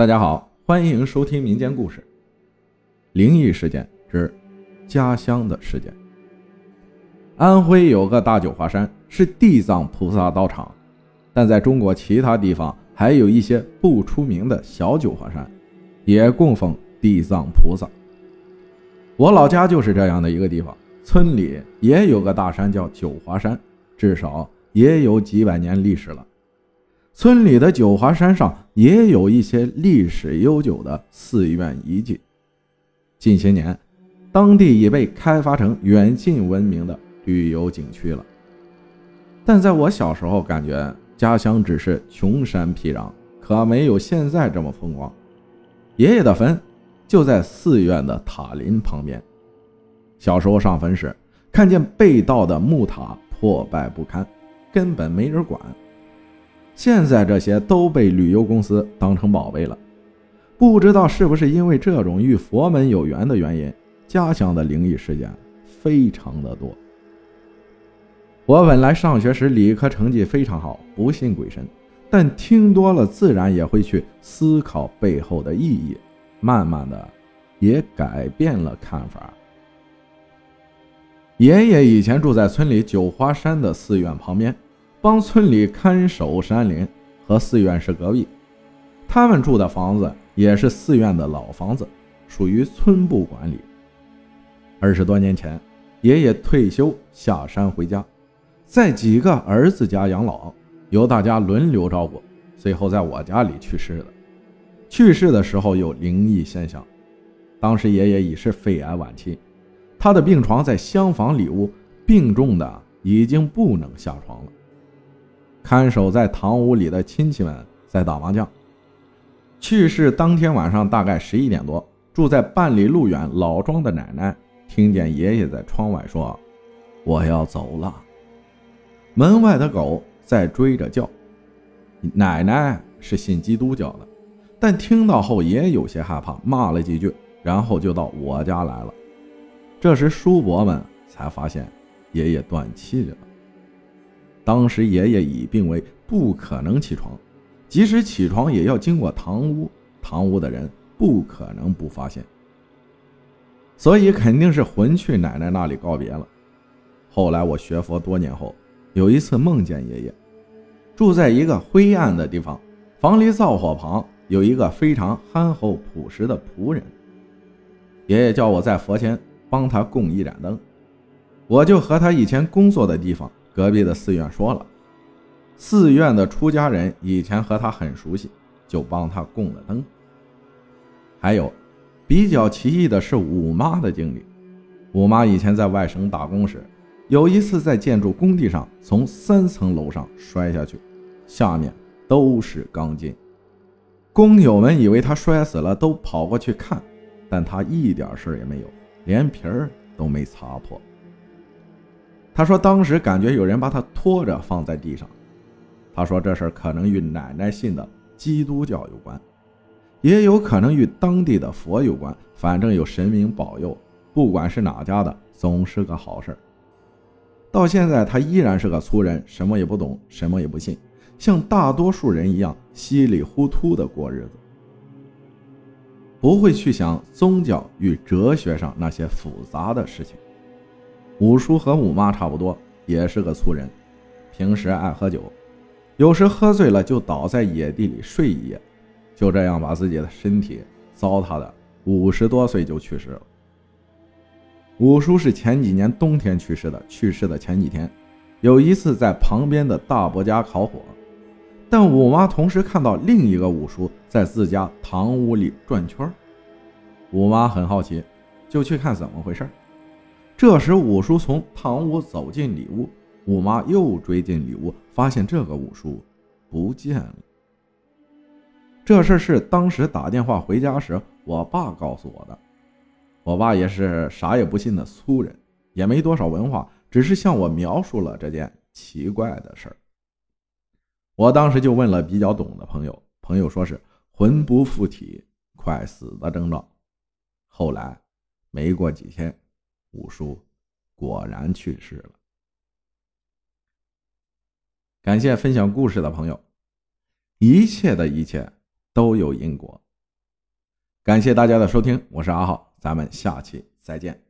大家好，欢迎收听民间故事《灵异事件之家乡的事件》。安徽有个大九华山，是地藏菩萨道场，但在中国其他地方还有一些不出名的小九华山，也供奉地藏菩萨。我老家就是这样的一个地方，村里也有个大山叫九华山，至少也有几百年历史了。村里的九华山上也有一些历史悠久的寺院遗迹。近些年，当地已被开发成远近闻名的旅游景区了。但在我小时候，感觉家乡只是穷山僻壤，可没有现在这么风光。爷爷的坟就在寺院的塔林旁边。小时候上坟时，看见被盗的木塔破败不堪，根本没人管。现在这些都被旅游公司当成宝贝了，不知道是不是因为这种与佛门有缘的原因，家乡的灵异事件非常的多。我本来上学时理科成绩非常好，不信鬼神，但听多了自然也会去思考背后的意义，慢慢的也改变了看法。爷爷以前住在村里九华山的寺院旁边。帮村里看守山林，和寺院是隔壁。他们住的房子也是寺院的老房子，属于村部管理。二十多年前，爷爷退休下山回家，在几个儿子家养老，由大家轮流照顾。最后在我家里去世的。去世的时候有灵异现象。当时爷爷已是肺癌晚期，他的病床在厢房里屋，病重的已经不能下床。看守在堂屋里的亲戚们在打麻将。去世当天晚上大概十一点多，住在半里路远老庄的奶奶听见爷爷在窗外说：“我要走了。”门外的狗在追着叫。奶奶是信基督教的，但听到后也有些害怕，骂了几句，然后就到我家来了。这时叔伯们才发现爷爷断气了。当时爷爷已病危，不可能起床，即使起床也要经过堂屋，堂屋的人不可能不发现，所以肯定是魂去奶奶那里告别了。后来我学佛多年后，有一次梦见爷爷，住在一个灰暗的地方，房里灶火旁有一个非常憨厚朴实的仆人。爷爷叫我在佛前帮他供一盏灯，我就和他以前工作的地方。隔壁的寺院说了，寺院的出家人以前和他很熟悉，就帮他供了灯。还有，比较奇异的是五妈的经历。五妈以前在外省打工时，有一次在建筑工地上从三层楼上摔下去，下面都是钢筋。工友们以为他摔死了，都跑过去看，但他一点事也没有，连皮儿都没擦破。他说：“当时感觉有人把他拖着放在地上。”他说：“这事儿可能与奶奶信的基督教有关，也有可能与当地的佛有关。反正有神明保佑，不管是哪家的，总是个好事儿。”到现在，他依然是个粗人，什么也不懂，什么也不信，像大多数人一样稀里糊涂的过日子，不会去想宗教与哲学上那些复杂的事情。五叔和五妈差不多，也是个粗人，平时爱喝酒，有时喝醉了就倒在野地里睡一夜，就这样把自己的身体糟蹋的，五十多岁就去世了。五叔是前几年冬天去世的，去世的前几天，有一次在旁边的大伯家烤火，但五妈同时看到另一个五叔在自家堂屋里转圈五妈很好奇，就去看怎么回事这时，五叔从堂屋走进里屋，五妈又追进里屋，发现这个五叔不见了。这事是当时打电话回家时，我爸告诉我的。我爸也是啥也不信的粗人，也没多少文化，只是向我描述了这件奇怪的事儿。我当时就问了比较懂的朋友，朋友说是魂不附体、快死的征兆。后来没过几天。五叔果然去世了。感谢分享故事的朋友。一切的一切都有因果，感谢大家的收听，我是阿浩，咱们下期再见。